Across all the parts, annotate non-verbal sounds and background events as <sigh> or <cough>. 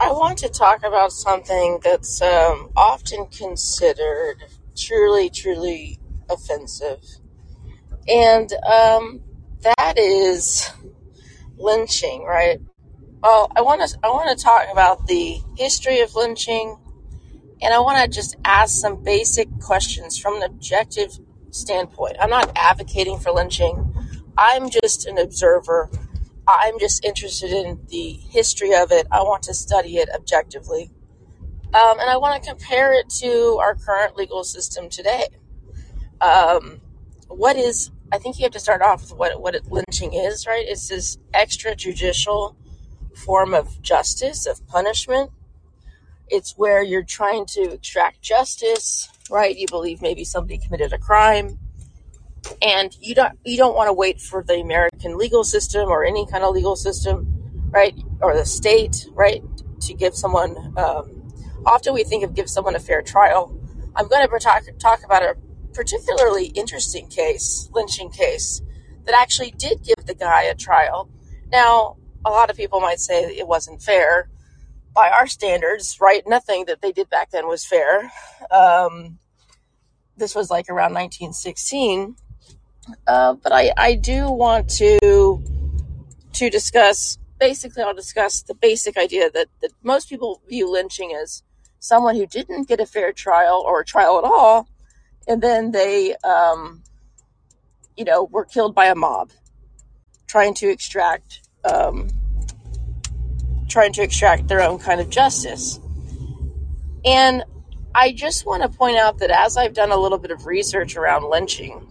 I want to talk about something that's um, often considered truly, truly offensive, and um, that is lynching. Right? Well, I want to I want to talk about the history of lynching, and I want to just ask some basic questions from an objective standpoint. I'm not advocating for lynching. I'm just an observer. I'm just interested in the history of it. I want to study it objectively. Um, and I want to compare it to our current legal system today. Um, what is, I think you have to start off with what, what lynching is, right? It's this extrajudicial form of justice, of punishment. It's where you're trying to extract justice, right? You believe maybe somebody committed a crime and you don't you don't want to wait for the American legal system or any kind of legal system, right, or the state, right, to give someone. Um, often we think of give someone a fair trial. I'm going to talk talk about a particularly interesting case, lynching case, that actually did give the guy a trial. Now, a lot of people might say it wasn't fair by our standards, right? Nothing that they did back then was fair. Um, this was like around 1916 uh, but I, I do want to to discuss basically I'll discuss the basic idea that, that most people view lynching as someone who didn't get a fair trial or a trial at all, and then they um, you know were killed by a mob trying to extract um, trying to extract their own kind of justice. And I just want to point out that as I've done a little bit of research around lynching,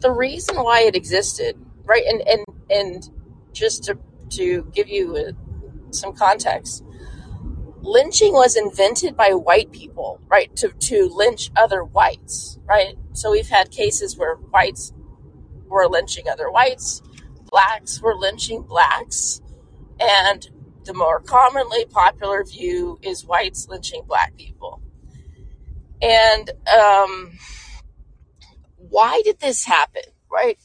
the reason why it existed, right? And and and just to to give you a, some context, lynching was invented by white people, right? To to lynch other whites, right? So we've had cases where whites were lynching other whites, blacks were lynching blacks, and the more commonly popular view is whites lynching black people. And um, why did this happen? Right?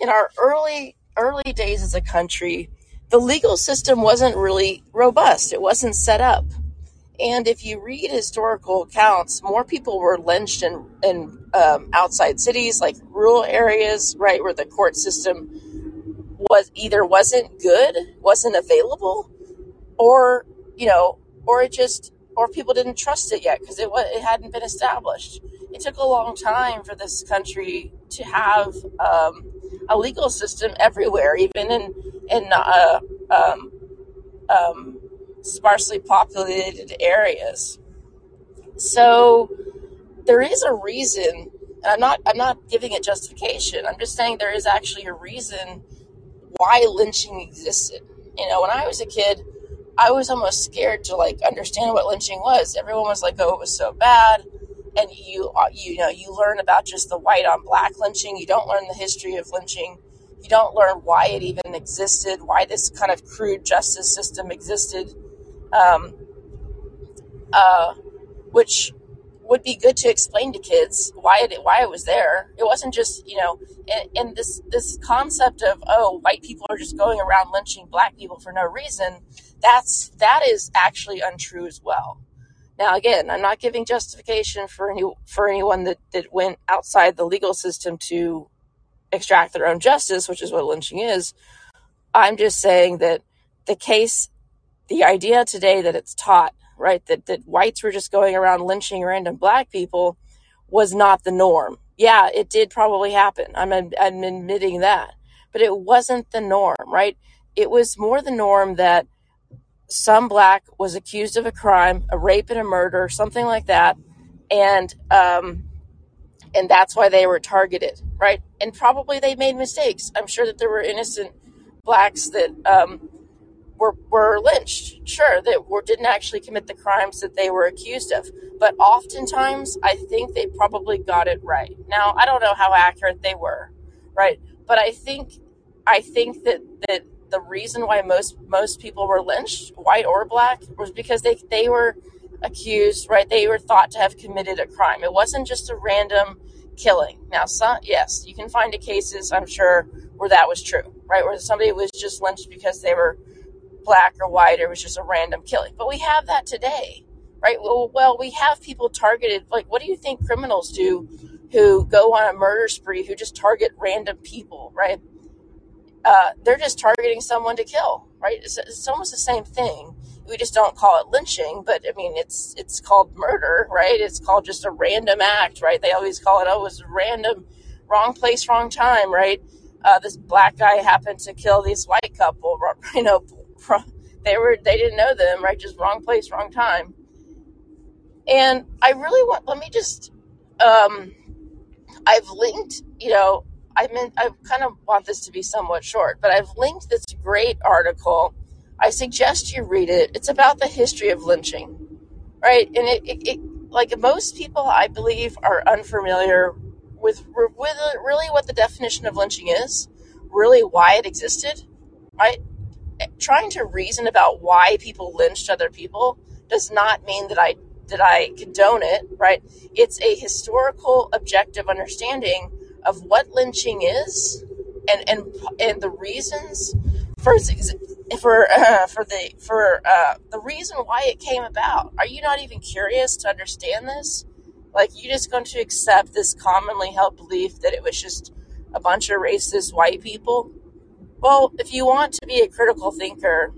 In our early early days as a country, the legal system wasn't really robust. It wasn't set up. And if you read historical accounts, more people were lynched in, in um, outside cities, like rural areas, right, where the court system was either wasn't good, wasn't available, or you know, or it just, or people didn't trust it yet because it it hadn't been established it took a long time for this country to have um, a legal system everywhere, even in in uh, um, um, sparsely populated areas. So there is a reason, and I'm not I'm not giving it justification. I'm just saying there is actually a reason why lynching existed. You know, when I was a kid, I was almost scared to like understand what lynching was. Everyone was like, "Oh, it was so bad." And you uh, you know you learn about just the white on black lynching. You don't learn the history of lynching. You don't learn why it even existed, why this kind of crude justice system existed, um, uh, which would be good to explain to kids why it why it was there. It wasn't just you know, and, and this this concept of oh white people are just going around lynching black people for no reason. That's that is actually untrue as well. Now, again, I'm not giving justification for any for anyone that, that went outside the legal system to extract their own justice, which is what lynching is. I'm just saying that the case, the idea today that it's taught, right, that, that whites were just going around lynching random black people was not the norm. Yeah, it did probably happen. I'm, I'm admitting that. But it wasn't the norm, right? It was more the norm that some black was accused of a crime, a rape and a murder, something like that, and um, and that's why they were targeted, right? And probably they made mistakes. I'm sure that there were innocent blacks that um, were were lynched, sure, that were, didn't actually commit the crimes that they were accused of. But oftentimes, I think they probably got it right. Now, I don't know how accurate they were, right? But I think I think that that the reason why most most people were lynched, white or black, was because they they were accused, right? They were thought to have committed a crime. It wasn't just a random killing. Now, some yes, you can find cases, I'm sure, where that was true, right? Where somebody was just lynched because they were black or white or it was just a random killing. But we have that today, right? Well, well, we have people targeted. Like, what do you think criminals do who go on a murder spree who just target random people, right? Uh, they're just targeting someone to kill, right? It's, it's almost the same thing. We just don't call it lynching, but I mean, it's it's called murder, right? It's called just a random act, right? They always call it, oh, it was random, wrong place, wrong time, right? Uh, this black guy happened to kill this white couple, <laughs> you know, they were they didn't know them, right? Just wrong place, wrong time. And I really want. Let me just. Um, I've linked. You know, I mean, I kind of want this to be somewhat short, but I've linked this great article. I suggest you read it. It's about the history of lynching, right? And it, it, it like most people, I believe, are unfamiliar with with really what the definition of lynching is, really why it existed, right? trying to reason about why people lynched other people does not mean that I that I condone it, right? It's a historical objective understanding of what lynching is and and and the reasons for for <laughs> uh, for the for uh, the reason why it came about. Are you not even curious to understand this? Like you just going to accept this commonly held belief that it was just a bunch of racist white people well, if you want to be a critical thinker,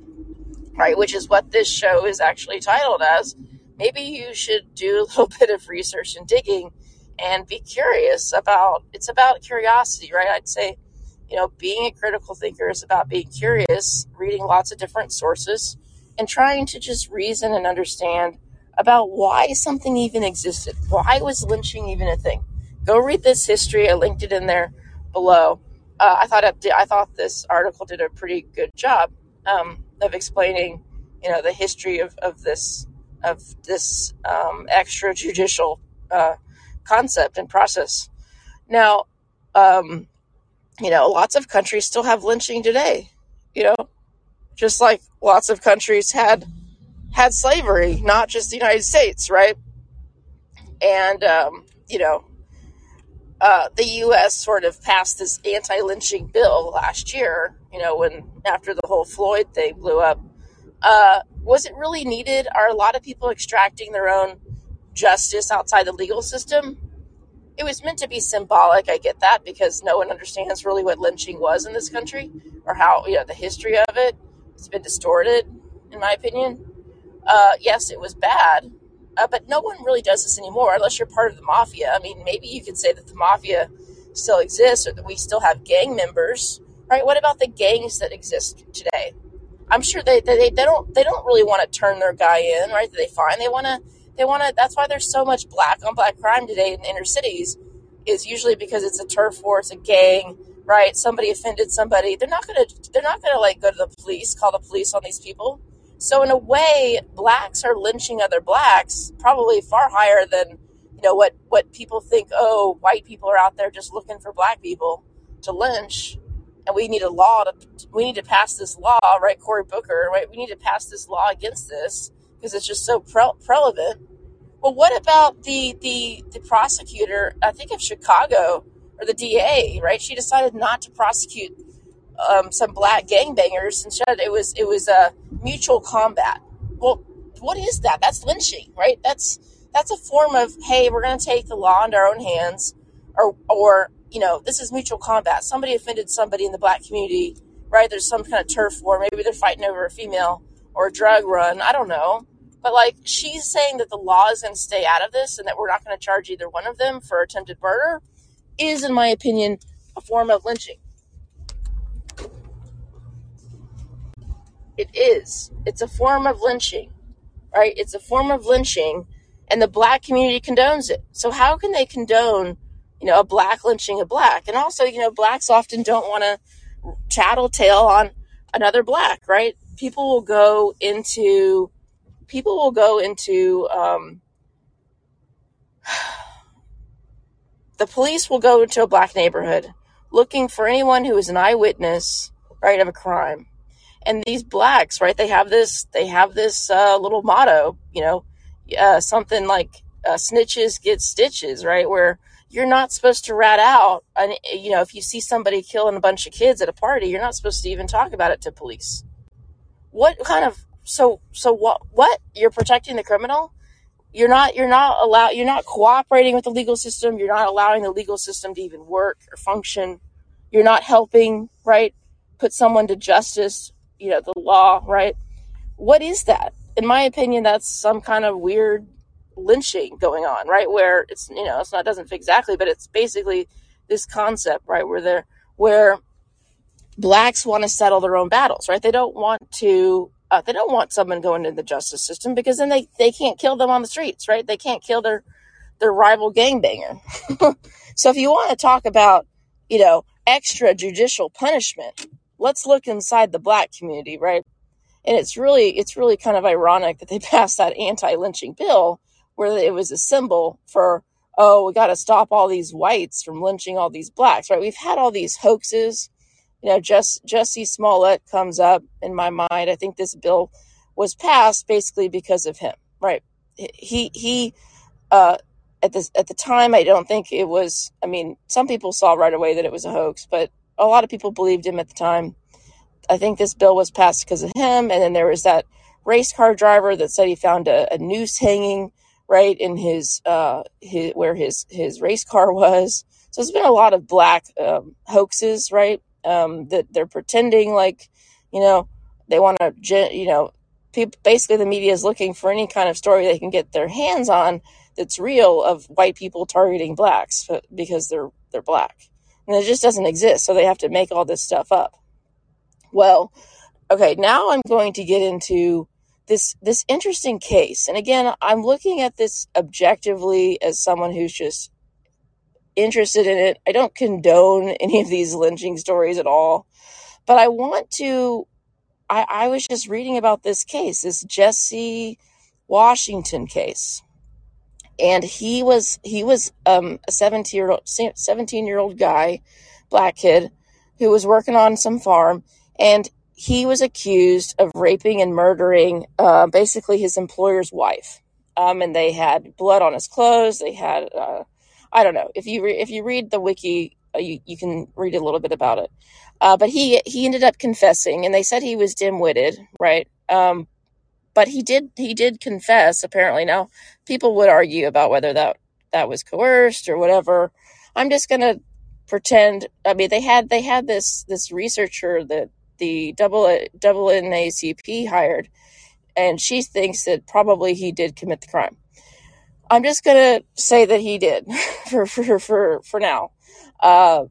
right, which is what this show is actually titled as, maybe you should do a little <laughs> bit of research and digging and be curious about it's about curiosity, right? I'd say, you know, being a critical thinker is about being curious, reading lots of different sources, and trying to just reason and understand about why something even existed. Why was lynching even a thing? Go read this history. I linked it in there below uh, I thought it, I thought this article did a pretty good job um, of explaining, you know, the history of, of this of this um, extrajudicial uh, concept and process. Now, um, you know, lots of countries still have lynching today. You know, just like lots of countries had had slavery, not just the United States, right? And um, you know, uh, the U.S. sort of passed this anti-lynching bill last year. You know, when after the whole Floyd thing blew up, uh, was it really needed? Are a lot of people extracting their own justice outside the legal system? It was meant to be symbolic. I get that because no one understands really what lynching was in this country or how you know the history of it. It's been distorted, in my opinion. Uh, yes, it was bad, uh, but no one really does this anymore unless you're part of the mafia. I mean, maybe you could say that the mafia still exists or that we still have gang members, right? What about the gangs that exist today? I'm sure they, they, they don't they don't really want to turn their guy in, right? They find they want to they want to. That's why there's so much black on black crime today in inner cities. Is usually because it's a turf war, it's a gang, right? Somebody offended somebody. They're not gonna they're not gonna like go to the police, call the police on these people so in a way, blacks are lynching other blacks probably far higher than you know what what people think. Oh, white people are out there just looking for black people to lynch, and we need a law to we need to pass this law, right? Cory Booker, right? We need to pass this law against this because it's just so pre- relevant. Well, what about the the the prosecutor? I think of Chicago or the DA, right? She decided not to prosecute um, some black gangbangers. Instead, it was it was a mutual combat. Well, what is that? That's lynching, right? That's that's a form of hey, we're going to take the law into our own hands, or or you know, this is mutual combat. Somebody offended somebody in the black community, right? There's some kind of turf war. Maybe they're fighting over a female or a drug run. I don't know. But like she's saying that the law is going to stay out of this and that we're not going to charge either one of them for attempted murder is, in my opinion, a form of lynching. It is. It's a form of lynching, right? It's a form of lynching, and the black community condones it. So how can they condone, you know, a black lynching a black? And also, you know, blacks often don't want to tattletale on another black, right? People will go into, people will go into, um, <sighs> the police will go into a black neighborhood looking for anyone who is an eyewitness, right, of a crime and these blacks, right? They have this, they have this uh, little motto, you know, uh, something like uh, "snitches get stitches," right? Where you're not supposed to rat out, you know, if you see somebody killing a bunch of kids at a party, you're not supposed to even talk about it to police, what kind of so so what what? You're protecting the criminal? You're not you're not allow you're not cooperating with the legal system? You're not allowing the legal system to even work or function? You're not helping right put someone to justice you know the law right? What is that? In my opinion that's some kind of weird lynching going on right? Where it's you know it's not doesn't fit exactly but it's basically this concept right where they're where blacks want to settle their own battles, right? They don't want to. Uh, they don't want someone going into the justice system because then they, they can't kill them on the streets, right? They can't kill their their rival gangbanger. <laughs> so if you want to talk about, you know, extrajudicial punishment, let's look inside the black community, right? And it's really it's really kind of ironic that they <laughs> passed that anti-lynching bill where it was a symbol for oh we got to stop all these whites from lynching all these blacks, right? We've had all these hoaxes you know, just Jussie Smollett comes up in my mind. I think this bill was passed basically because of him, right? He he uh, at this at the time, I don't think it was. I mean, some people saw right away that it was a hoax, but a lot of people believed him at the time. I think this bill was passed because of him, and then there was that race car driver that said he found a, a noose hanging right in his uh his where his his race car was. So there's been a lot of black um, hoaxes, right? Um, that they're pretending like, you know, they want to, you know, people, basically the media is looking for any kind of story they can get their hands on that's real of white people targeting blacks because they're they're black, and it just doesn't exist. So they have to make all this stuff up. Well, okay, now I'm going to get into this this interesting case, and again, I'm looking at this objectively as someone who's just interested in it. I don't condone <laughs> any of these lynching stories at all, but I want to. I, I was just reading about this case, this Jesse Washington case, and he was he was um, a seventeen year old seventeen year old guy, black kid, who was working on some farm, and he was accused of raping and murdering uh, basically his employer's wife. Um, and they had blood on his clothes. They had uh, I don't know if you re- if you read the wiki, uh, you you can read a little bit about it. Uh, but he he ended up confessing, and they said he was dim witted, right? Um, but he did he did confess. Apparently, now people would argue about whether that that was coerced or whatever. I'm just gonna pretend. I mean, they had they had this this researcher that the double double NAACP hired, and she thinks that probably he did commit the crime. I'm just gonna say that he did <laughs> for for for for now, uh,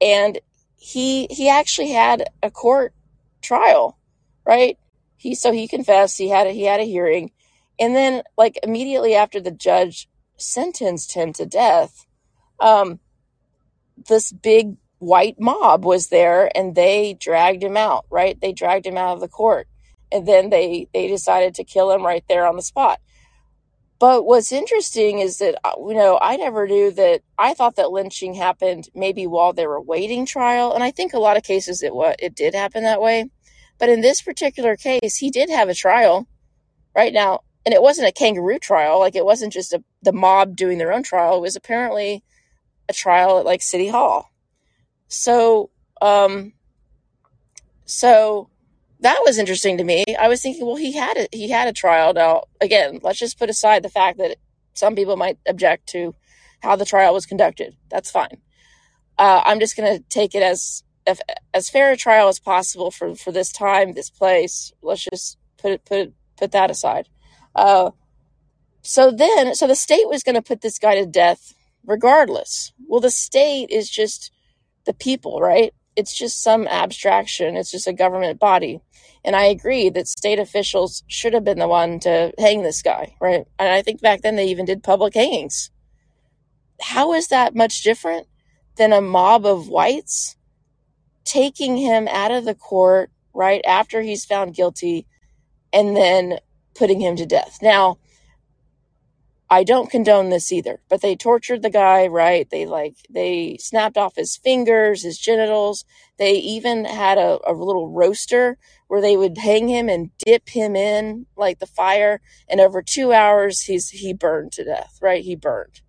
and he he actually had a court trial, right? He so he confessed. He had a, he had a hearing, and then like immediately after the judge sentenced him to death, um, this big white mob was there, and they dragged him out. Right? They dragged him out of the court, and then they they decided to kill him right there on the spot but what's interesting is that, uh, you know, I never knew that. I thought that lynching happened maybe while they were waiting trial. And I think a lot of cases it, what, it did happen that way. But in this particular case, he did have a trial right now. And it wasn't a kangaroo trial. Like it wasn't just a, the mob doing their own trial. It was apparently a trial at like City Hall. So, um, so that was interesting to me. I was thinking, well, he had a, he had a trial. Now, again, let's just put aside the fact that some people might object to how the trial was conducted. That's fine. Uh, I'm just going to take it as if, as fair a trial as possible for, for this time, this place. Let's just put it put it, put that aside. Uh, so then, so the state was going to put this guy to death regardless. Well, the state is just the people, right? It's just some abstraction. It's just a government body. And I agree that state officials should have been the one to hang this guy, right? And I think back then they even did public hangings. How is that much different than a mob of whites taking him out of the court right after he's found guilty and then putting him to death? Now, I don't condone this either, but they tortured the guy, right? They like, they snapped off his fingers, his genitals. They even had a, a little roaster where they would hang him and dip him in like the fire. And over two hours, he's, he burned to death, right? He burned.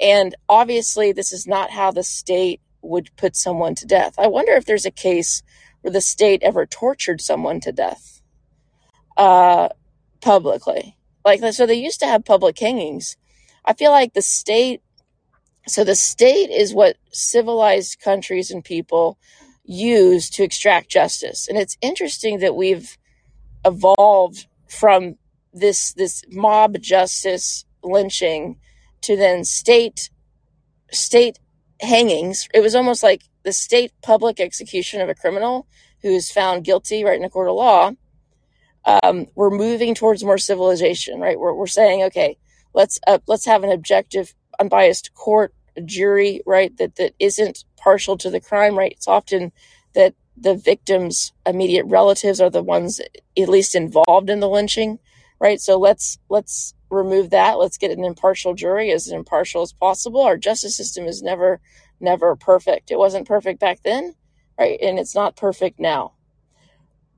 And obviously, this is not how the state would put someone to death. I wonder if there's a case where the state ever tortured someone to death. uh, publicly. Like, so they used to have public hangings. I feel like the state, so the state is what civilized countries and people use to extract justice. And it's interesting that we've evolved from this this mob justice lynching to then state state hangings. It was almost like the state public execution of a criminal who is found guilty right in a court of law. Um, we're moving towards more civilization, right? We're, we're saying, okay, let's uh, let's have an objective, unbiased court, jury, right? That that isn't partial to the crime, right? It's often that the victim's immediate relatives are the ones at least involved in the lynching, right? So let's let's remove that. Let's get an impartial jury as impartial as possible. Our justice system is never never perfect. It wasn't perfect back then, right? And it's not perfect now.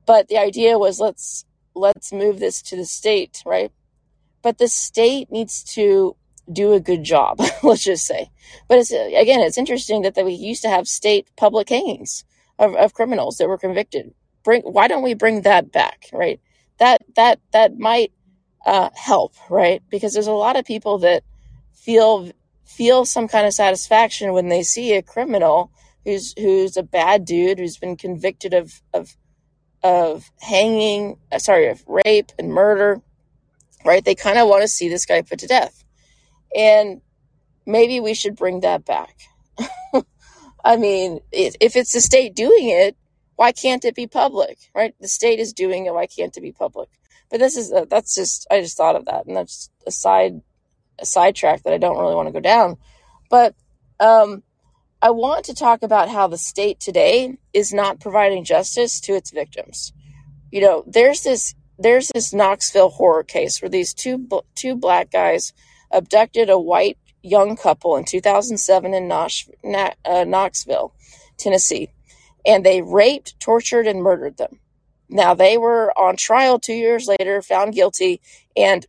But the idea was let's let's move this to the state, right? But the state needs to do a good job, <laughs> let's just say. But it's again, it's interesting that, that we used to have state public hangings of, of criminals that were convicted. Bring why don't we bring that back, right? That that that might uh, help, right? Because there's a lot of people that feel feel some kind of satisfaction when they see a criminal who's who's a bad dude who's been convicted of of of hanging, uh, sorry, of rape and murder, right? They kind of want to see this guy put to death, and maybe we should bring that back. <laughs> I mean, if it's the state doing it, why can't it be public, right? The state is doing it. Why can't it be public? But this is a, that's just I just thought of that, and that's a side a sidetrack that I don't really want to go down. But um, I want to talk about how the state today is not providing justice to its victims. You know, there's this there's this Knoxville horror case where these two two black guys abducted a white young couple in 2007 in uh, Knoxville, Tennessee, and they raped, tortured, and murdered them. Now they were on trial two years later, found guilty, and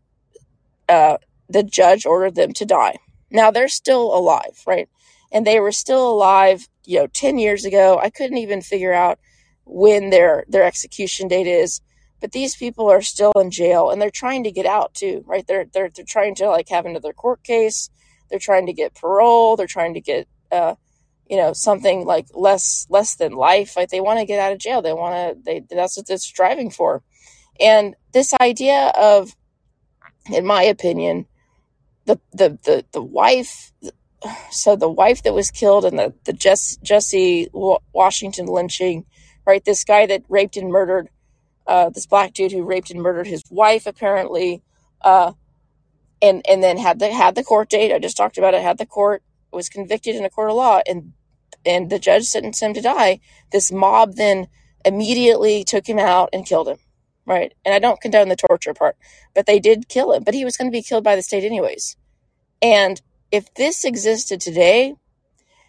uh, the judge ordered them to die. Now they're still alive, right? And they were still alive, you know, 10 years ago. I couldn't even figure out when their their execution date is but these people are still in jail and they're trying to get out too right they're they're, they're trying to like have another court case they're trying to get parole. They're trying to get, uh, you know, something like less less than life. Like they want to get out of jail. They want to. They that's what they're striving for. And this idea of, in my opinion, the the the the wife. So the wife that was killed in the the Jesse, Jesse Washington lynching, right? This guy that raped and murdered, uh, this black dude who raped and murdered his wife, apparently. Uh, and and then had the had the court date. I just talked about it. Had the court was convicted in a court of law, and and the judge sentenced him to die. This mob then immediately took him out and killed him. Right, and I don't condone the torture part, but they did kill him. But he was going to be killed by the state anyways. And if this existed today,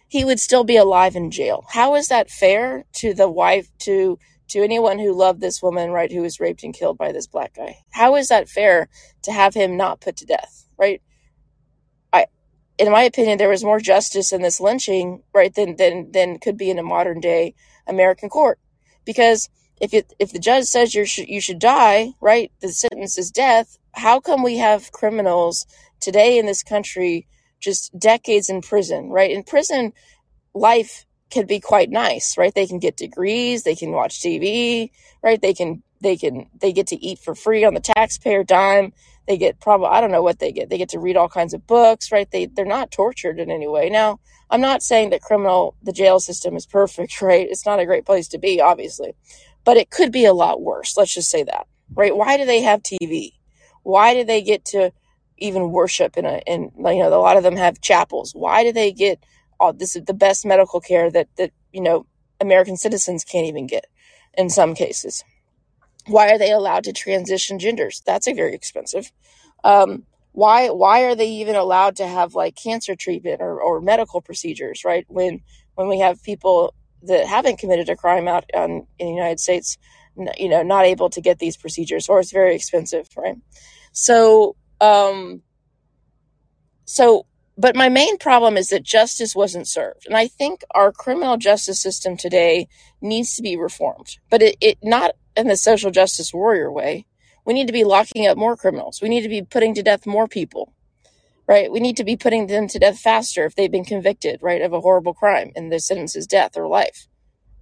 he would still be alive in jail. How is that fair to the wife to to anyone who loved this woman, right, who was raped and killed by this black guy. How is that fair to have him not put to death, right? I, in my opinion, there was more justice in this lynching, right, than than than could be in a modern day American court, because if it, if the judge says you should you should die, right, the sentence is death. How come we have criminals today in this country just decades in prison, right? In prison, life can be quite nice, right? They can get degrees, they can watch TV, right? They can they can they get to eat for free on the taxpayer dime. They get probably I don't know what they get. They get to read all kinds of books, right? They they're not tortured in any way. Now, I'm not saying that criminal the jail system is <laughs> perfect, right? It's not a great place to be, obviously. But it could be a lot worse. Let's just say that. Right? Why do they have TV? Why do they get to even worship in a in you know, a lot of them have chapels. Why do they get all this the best medical care that that you know American citizens can't even get in some cases. Why are they allowed to transition genders? That's a very expensive. Um, why why are they even allowed to have like cancer treatment or, or medical procedures? Right when when we have people that haven't committed a crime out on, in the United States, you know, not able to get these procedures, or it's very expensive, right? So, um, so but my main problem is that justice wasn't served. And I think our criminal justice system today needs to be reformed, but it, it not in the social justice warrior way, We need to be locking up more criminals. We need to be putting to death more people, right? We need to be putting them to death faster if they've been convicted, right, of a horrible crime and the sentence is death or life,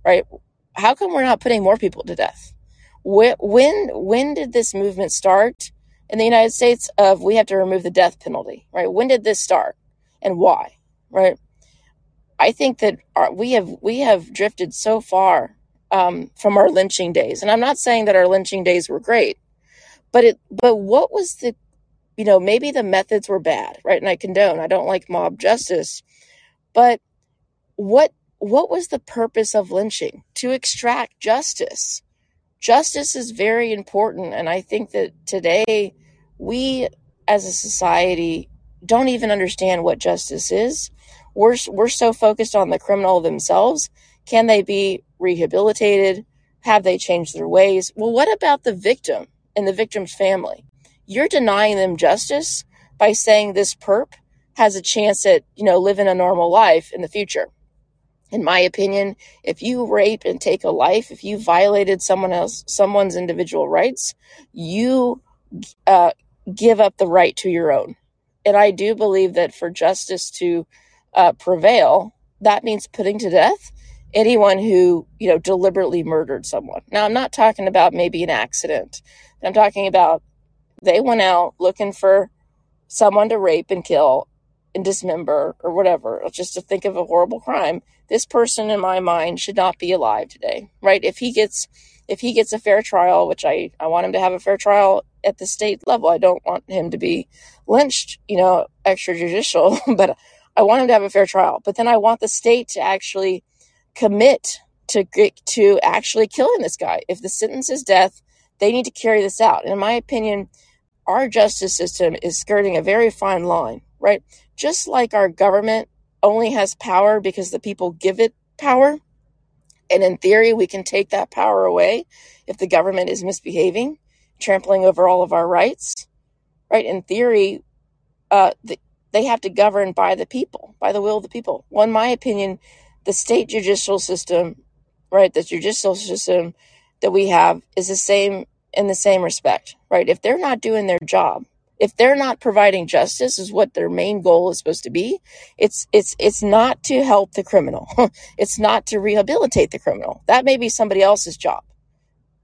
right? How come we're not putting more people to death? When when, when did this movement start in the United States of we have to remove the death penalty, right? When did this start and why, right? I think that our, we have we have drifted so far um, from our lynching days, and I'm not saying that our lynching days were great, but it but what was the you know maybe the methods were bad, right? And I condone. I don't like mob justice, but what what was the purpose of lynching? To extract justice. Justice is very important, and I think that today we as a society don't even understand what justice is. We're we're so focused on the criminal themselves. Can they be rehabilitated? Have they changed their ways? Well, what about the victim and the victim's family? You're denying them justice by saying this perp has a chance at, you know, living a normal life in the future. In my opinion, if you rape and take a life, if you violated someone else, someone's individual rights, you uh, give up the right to your own. And I do believe that for justice to uh, prevail, that means putting to death anyone who, you know, deliberately murdered someone. Now, I'm not talking about maybe an accident. I'm talking about they went out looking for someone to rape and kill and dismember or whatever, just to think of a horrible crime. This person in my mind should not be alive today, right? If he gets if he gets a fair trial, which I, I want him to have a fair trial at the state level. I don't want him to be lynched, you know, extrajudicial, <laughs> but I want him to have a fair trial. But then I want the state to actually commit to to actually killing this guy. If the sentence is death, they need to carry this out. And in my opinion, our justice system is skirting a very fine line, right? Just like our government only has power because the people give it power. And in theory, we can take that power away if the government is misbehaving, trampling over all of our rights, right? In theory, uh, the, they have to govern by the people, by the will of the people. Well, in my opinion, the state judicial system, right, the judicial system that we have is the same in the same respect, right? If they're not doing their job, if they're not providing justice is what their main goal is supposed to be, it's it's it's not to help the criminal. <laughs> it's not to rehabilitate the criminal. That may be somebody else's job.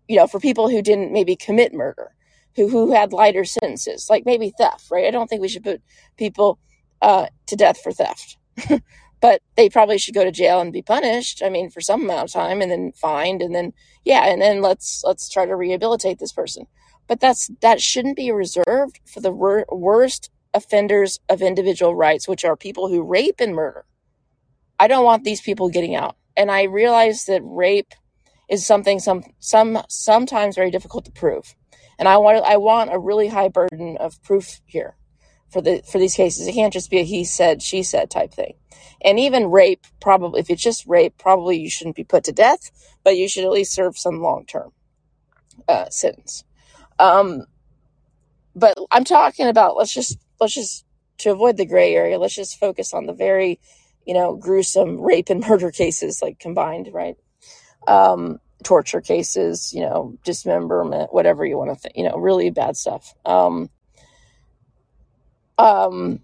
You know, for people who didn't maybe commit murder, who who had lighter sentences, like maybe theft, right? I don't think we should put people uh, to death for theft. <laughs> but they probably should go to jail and be punished. I mean, for some amount of time, and then fined, and then yeah, and then let's let's try to rehabilitate this person. But that's that shouldn't be reserved for the wor- worst offenders of individual rights, which are people who rape and murder. I don't want these people getting out, and I realize that rape is something some some sometimes very difficult to prove, and I want I want a really high burden of proof here for the for these cases. It can't just be a he said, she said type thing. And even rape, probably if it's just rape, probably you shouldn't be put to death, but you should at least serve some long term uh, sentence. Um, but I'm talking about let's just let's just to avoid the gray area, let's just focus on the very, you know, gruesome rape and <laughs> murder cases like combined, right? Um, torture cases, you know, dismemberment, whatever you want to think, you know, really bad stuff. Um, um,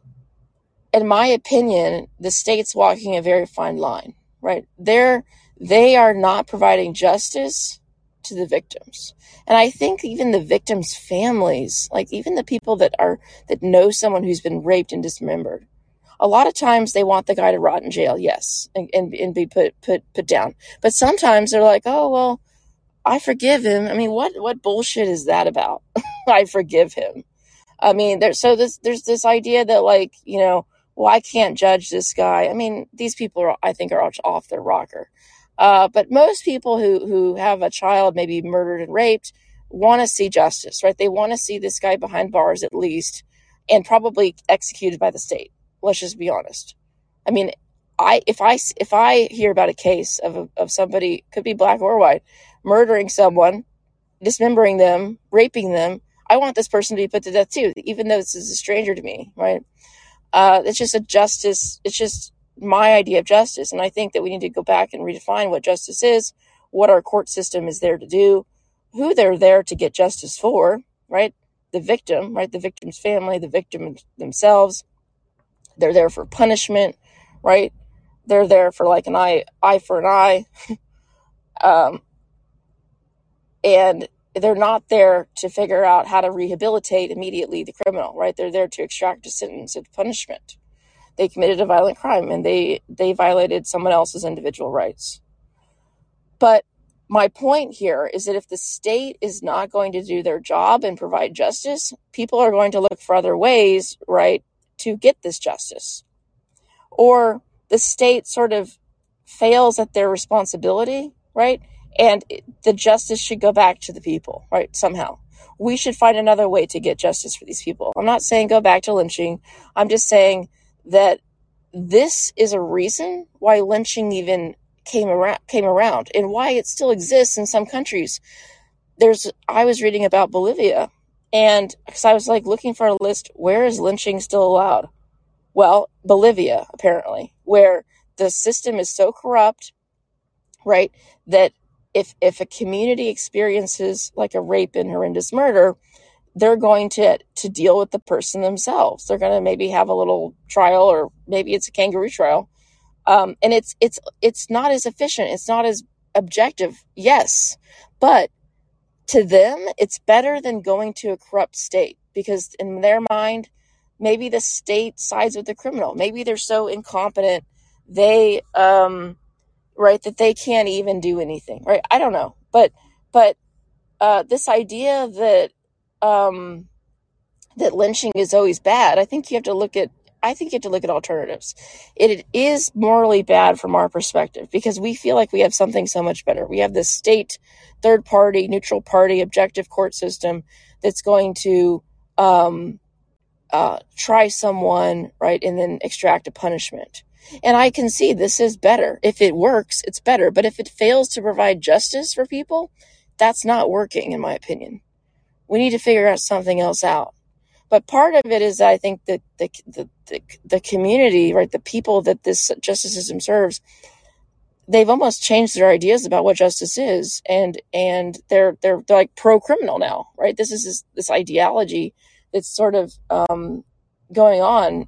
in my opinion, the state's walking a very fine line, right? They're they are not providing justice to the victims. And I think even the victims' families, like even the people that are that know someone who's been raped and dismembered, a lot of times they want the guy to rot in jail, yes, and, and, and be put put put down. But sometimes they're like, oh well, I forgive him. I mean, what what bullshit is that about? <laughs> I forgive him. I mean, there's so this there's this idea that like you know, well, I can't judge this guy. I mean, these people are I think are off their rocker. Uh, but most people who who have a child maybe murdered and raped want to see justice, right? They want to see this guy behind bars at least, and probably executed by the state. Let's just be honest. I mean, I if I if I hear about a case of a, of somebody could be black or white murdering someone, dismembering them, raping them, I want this person to be put to death too, even though this is a stranger to me, right? Uh, it's just a justice. It's just my idea of justice. And I think that we need to go back and redefine what justice is, what our court system is there to do, who they're there to get justice for. right? The victim, right? The victim's family, the victim themselves. They're there for punishment, right? They're there for like an eye, eye for an eye. <laughs> Um, and they're not there to figure out how to rehabilitate immediately the criminal, right? They're there to extract a sentence of punishment. They committed a violent crime and they, they violated someone else's individual rights. But my point here is that if the state is not going to do their job and provide justice, people are going to look for other ways, right, to get this justice. Or the state sort of fails at their responsibility, right? And the justice should go back to the people, right? Somehow. We should find another way to get justice for these people. I'm not saying go back to lynching. I'm just saying that this is a reason why lynching even came around came around and why it still exists in some countries. There's I was reading about Bolivia and because I was like looking for a list where is lynching still allowed? Well, Bolivia apparently, where the system is so corrupt, right, that if if a community experiences like a rape and horrendous murder, they're going to to deal with the person themselves. They're going to maybe have a little trial, or maybe it's a kangaroo trial, um, and it's it's it's not as efficient. It's not as objective. Yes, but to them, it's better than going to a corrupt state because in their mind, maybe the state sides with the criminal. Maybe they're so incompetent they um, right that they can't even do anything. Right? I don't know, but but uh, this idea that um, that lynching is always bad. I think you have to look at I think you have to look at alternatives. It is morally bad from our perspective because we feel like we have something so much better. We have this state, third party, neutral party, objective court system that's going to um, uh, try someone, right, and then extract a punishment. And I can see this is better. If it works, it's better. But if it fails to provide justice for people, that's not working, in my opinion. We need to figure out something else out. But part of it is, I think that the, the, the, the community, right, the people that this justice system serves, they've almost changed their ideas about what justice is, and and they're they're, they're like pro criminal now, right? This is this, this ideology that's sort of um, going on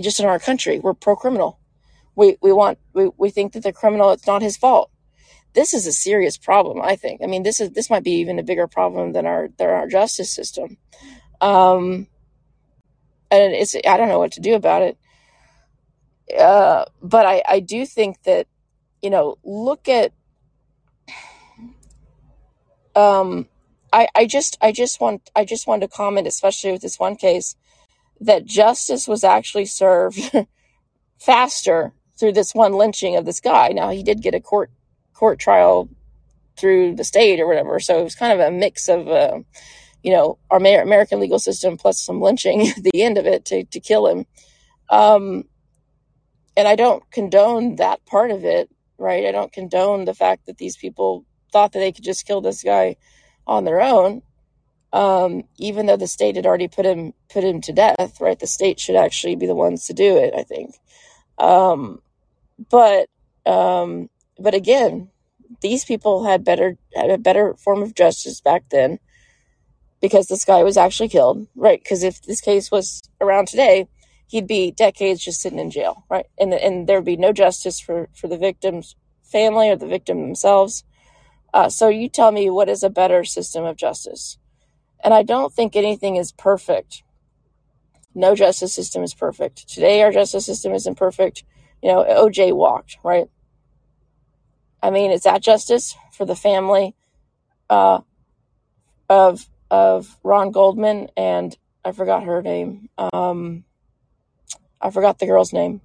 just in our country. We're pro criminal. We we want we, we think that the criminal it's not his fault this is a serious problem. I think. I mean, this is this might be even a bigger problem than our than our justice system. Um, and it's I don't know what to do about it. Uh, but I I do think that you know look at um I I just I just want I just want to comment especially with this one case that justice was actually served <laughs> faster through this one lynching of this guy. Now he did get a court court trial through the state or whatever. So it was kind of a mix of, uh, you know, our American legal system plus some lynching <laughs> at the end of it to, to kill him. Um, and I don't condone that part of it, right? I don't condone the fact that these people thought that they could just kill this guy on their own. Um, even though the state had already put him put him to death, right? The state should actually be the ones to do it, I think. Um, but um, but again, these people had better had a better form of justice back then because this guy was actually killed, right? Because if this case was around today, he'd be decades just sitting in jail, right? And and there would be no justice for for the victim's family or the victim themselves. Uh, so you tell me what is a better system of justice? And I don't think anything is perfect. No justice system is perfect. Today, our justice system isn't perfect. You know, OJ walked, right? I mean, is that justice for the family uh, of of Ron Goldman and I forgot her name. Um, I forgot the girl's name,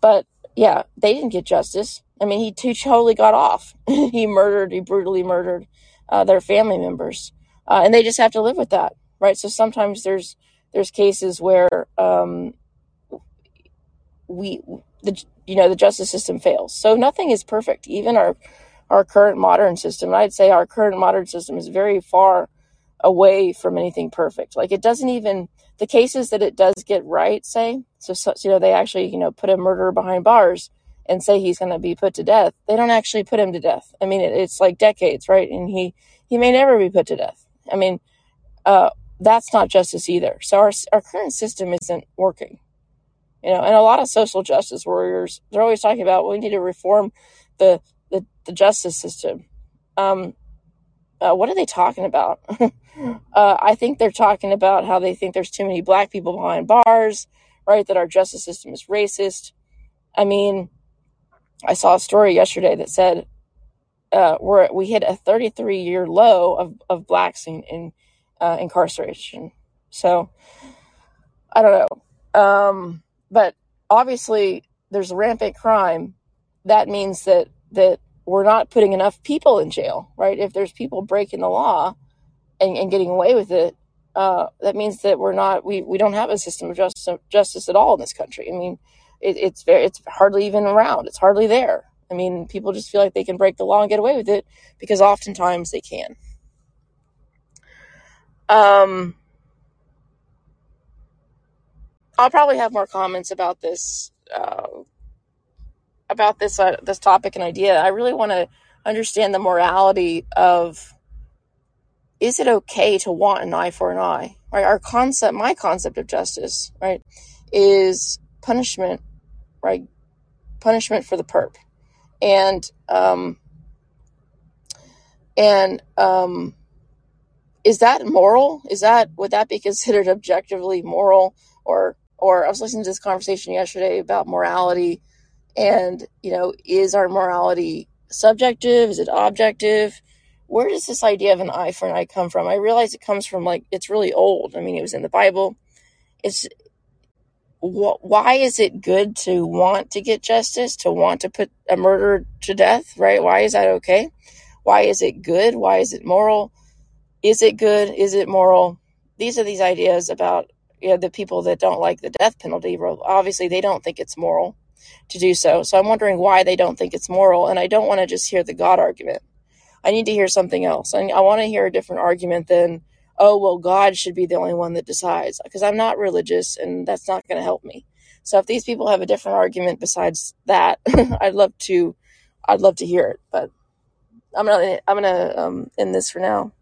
but yeah, they didn't get justice. I mean, he, he totally got off. <laughs> he murdered, he brutally murdered uh, their family members, uh, and they just have to live with that, right? So sometimes there's there's cases where um, we the you know the justice system fails. So nothing is perfect. Even our our current modern system, I'd say our current modern system is very far away from anything perfect. Like it doesn't even the cases that it does get right, say so, so you know they actually you know put a murderer behind bars and say he's going to be put to death. They don't actually put him to death. I mean, it, it's like decades, right? And he he may never be put to death. I mean, uh, that's not justice either. So our our current system isn't working. You know, and a lot of social justice warriors they're always talking about well, we need to reform the the, the justice system. Um, uh, what are they talking about? <laughs> uh, I think they're talking about how they think there's too many black people behind bars, right? That our justice system is racist. I mean, I saw a story yesterday that said uh, we're we hit a 33 year low of of blacks in, in uh, incarceration. So I don't know, um, but obviously there's rampant crime. That means that that we're not putting enough people in jail, right? If there's people breaking the law and, and getting away with it, uh, that means that we're not we, we don't have a system of justice justice at all in this country. I mean, it, it's very it's hardly even around. It's hardly there. I mean, people just feel like they can break the law and get away with it because oftentimes they can. Um, I'll probably have more comments about this uh, about this uh, this topic and idea. I really want to understand the morality of is it okay to want an eye for an eye? Right? Our concept, my concept of justice, right, is punishment, right? Punishment for the perp, and um, and um, is that moral? Is that would that be considered <laughs> objectively moral? Or or I was listening to this conversation yesterday about morality, and you know, is our morality subjective? Is it objective? Where does this idea of an eye for an eye come from? I realize it comes from like it's really old. I mean, it was in the Bible. It's wh- why is it good to want to get justice, to want to put a murderer to death, right? Why is that okay? Why is it good? Why is it moral? Is it good? Is it moral? These are these ideas about you know, the people that don't like the death penalty obviously they don't think it's moral to do so. So I'm wondering why they don't think it's moral. And I don't want to just hear the God argument. I need to hear something else. And I want to hear a different argument than, oh, well, God should be the only one that decides. Because I'm not religious and that's not going to help me. So if these people have a different argument besides that, <laughs> I'd love to, I'd love to hear it. But I'm gonna, I'm gonna um, end this for now.